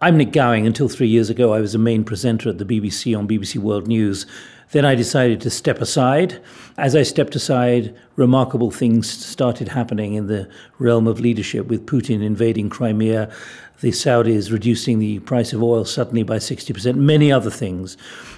I'm Nick Gowing. Until three years ago, I was a main presenter at the BBC on BBC World News. Then I decided to step aside. As I stepped aside, remarkable things started happening in the realm of leadership with Putin invading Crimea, the Saudis reducing the price of oil suddenly by 60%, many other things.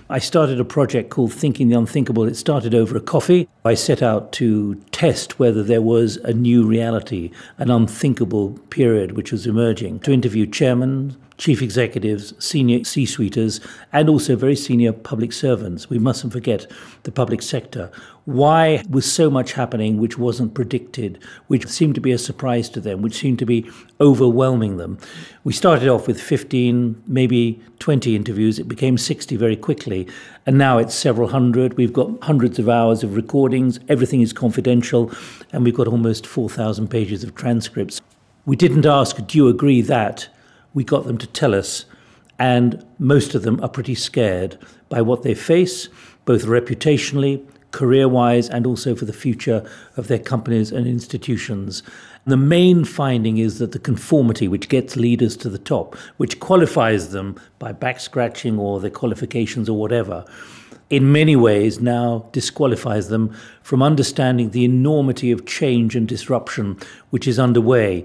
I started a project called Thinking the Unthinkable. It started over a coffee. I set out to test whether there was a new reality, an unthinkable period which was emerging, to interview chairmen, chief executives, senior C suiters, and also very senior public servants. We mustn't forget the public sector. Why was so much happening which wasn't predicted, which seemed to be a surprise to them, which seemed to be overwhelming them? We started off with 15, maybe 20 interviews. It became 60 very quickly. And now it's several hundred. We've got hundreds of hours of recordings. Everything is confidential. And we've got almost 4,000 pages of transcripts. We didn't ask, do you agree that? We got them to tell us, and most of them are pretty scared by what they face, both reputationally, career wise, and also for the future of their companies and institutions. The main finding is that the conformity which gets leaders to the top, which qualifies them by back scratching or their qualifications or whatever, in many ways now disqualifies them from understanding the enormity of change and disruption which is underway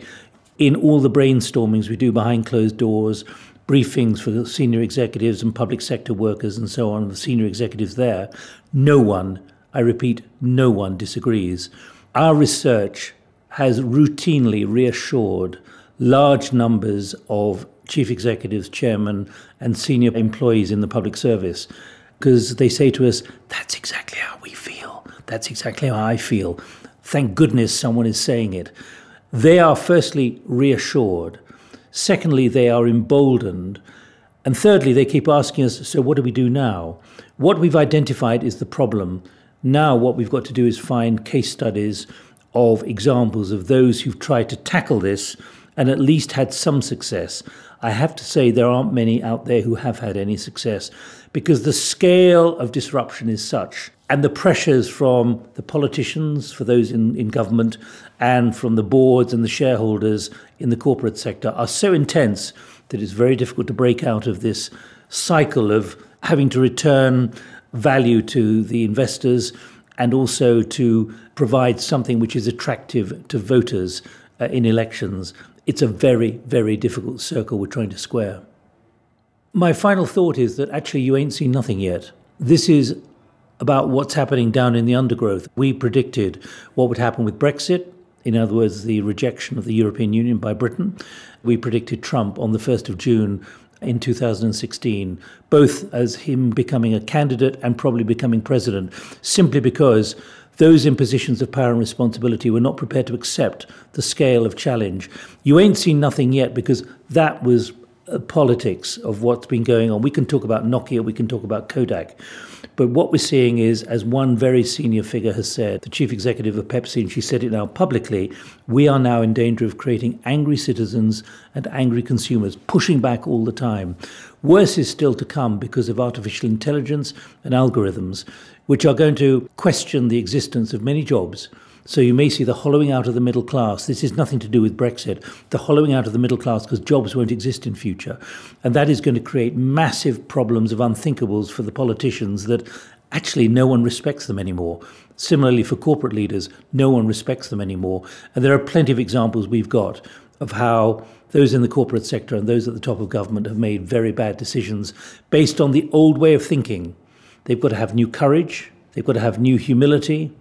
in all the brainstormings we do behind closed doors, briefings for the senior executives and public sector workers and so on, the senior executives there, no one, I repeat, no one disagrees. Our research has routinely reassured large numbers of chief executives, chairmen, and senior employees in the public service because they say to us, that's exactly how we feel. That's exactly how I feel. Thank goodness someone is saying it they are firstly reassured, secondly, they are emboldened, and thirdly, they keep asking us, so what do we do now? What we've identified is the problem. Now, what we've got to do is find case studies of examples of those who've tried to tackle this and at least had some success. I have to say, there aren't many out there who have had any success because the scale of disruption is such and the pressures from the politicians, for those in, in government, and from the boards and the shareholders in the corporate sector are so intense that it's very difficult to break out of this cycle of having to return value to the investors and also to provide something which is attractive to voters uh, in elections. It's a very, very difficult circle we're trying to square. My final thought is that actually you ain't seen nothing yet. This is about what's happening down in the undergrowth. We predicted what would happen with Brexit, in other words, the rejection of the European Union by Britain. We predicted Trump on the 1st of June in 2016, both as him becoming a candidate and probably becoming president, simply because those in positions of power and responsibility were not prepared to accept the scale of challenge. You ain't seen nothing yet because that was Uh, politics of what's been going on. We can talk about Nokia, we can talk about Kodak. But what we're seeing is, as one very senior figure has said, the chief executive of Pepsi, and she said it now publicly, we are now in danger of creating angry citizens and angry consumers, pushing back all the time. Worse is still to come because of artificial intelligence and algorithms, which are going to question the existence of many jobs so you may see the hollowing out of the middle class. This is nothing to do with Brexit. The hollowing out of the middle class because jobs won't exist in future. And that is going to create massive problems of unthinkables for the politicians that actually no one respects them anymore. Similarly, for corporate leaders, no one respects them anymore. And there are plenty of examples we've got of how those in the corporate sector and those at the top of government have made very bad decisions based on the old way of thinking. They've got to have new courage, they've got to have new humility,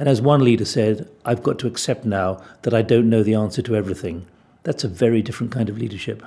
and as one leader said, I've got to accept now that I don't know the answer to everything. That's a very different kind of leadership.